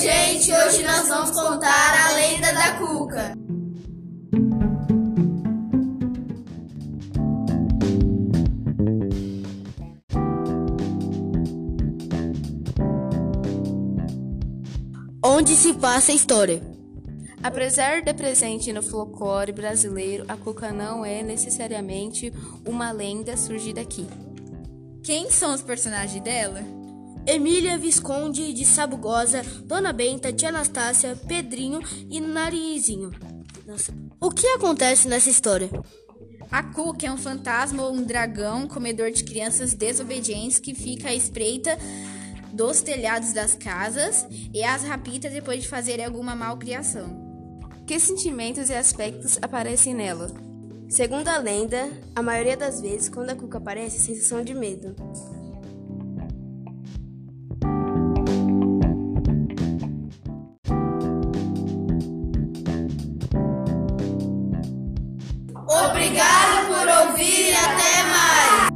gente, hoje nós vamos contar a lenda da Cuca. Onde se passa a história? Apesar de presente no folclore brasileiro, a Cuca não é necessariamente uma lenda surgida aqui. Quem são os personagens dela? Emília Visconde de Sabugosa, Dona Benta, Tia Anastácia, Pedrinho e Narizinho. Nossa. O que acontece nessa história? A Cuca é um fantasma ou um dragão comedor de crianças desobedientes que fica à espreita dos telhados das casas e as rapita depois de fazerem alguma malcriação. Que sentimentos e aspectos aparecem nela? Segundo a lenda, a maioria das vezes, quando a Cuca aparece, é sensação de medo. Obrigado por ouvir e até mais!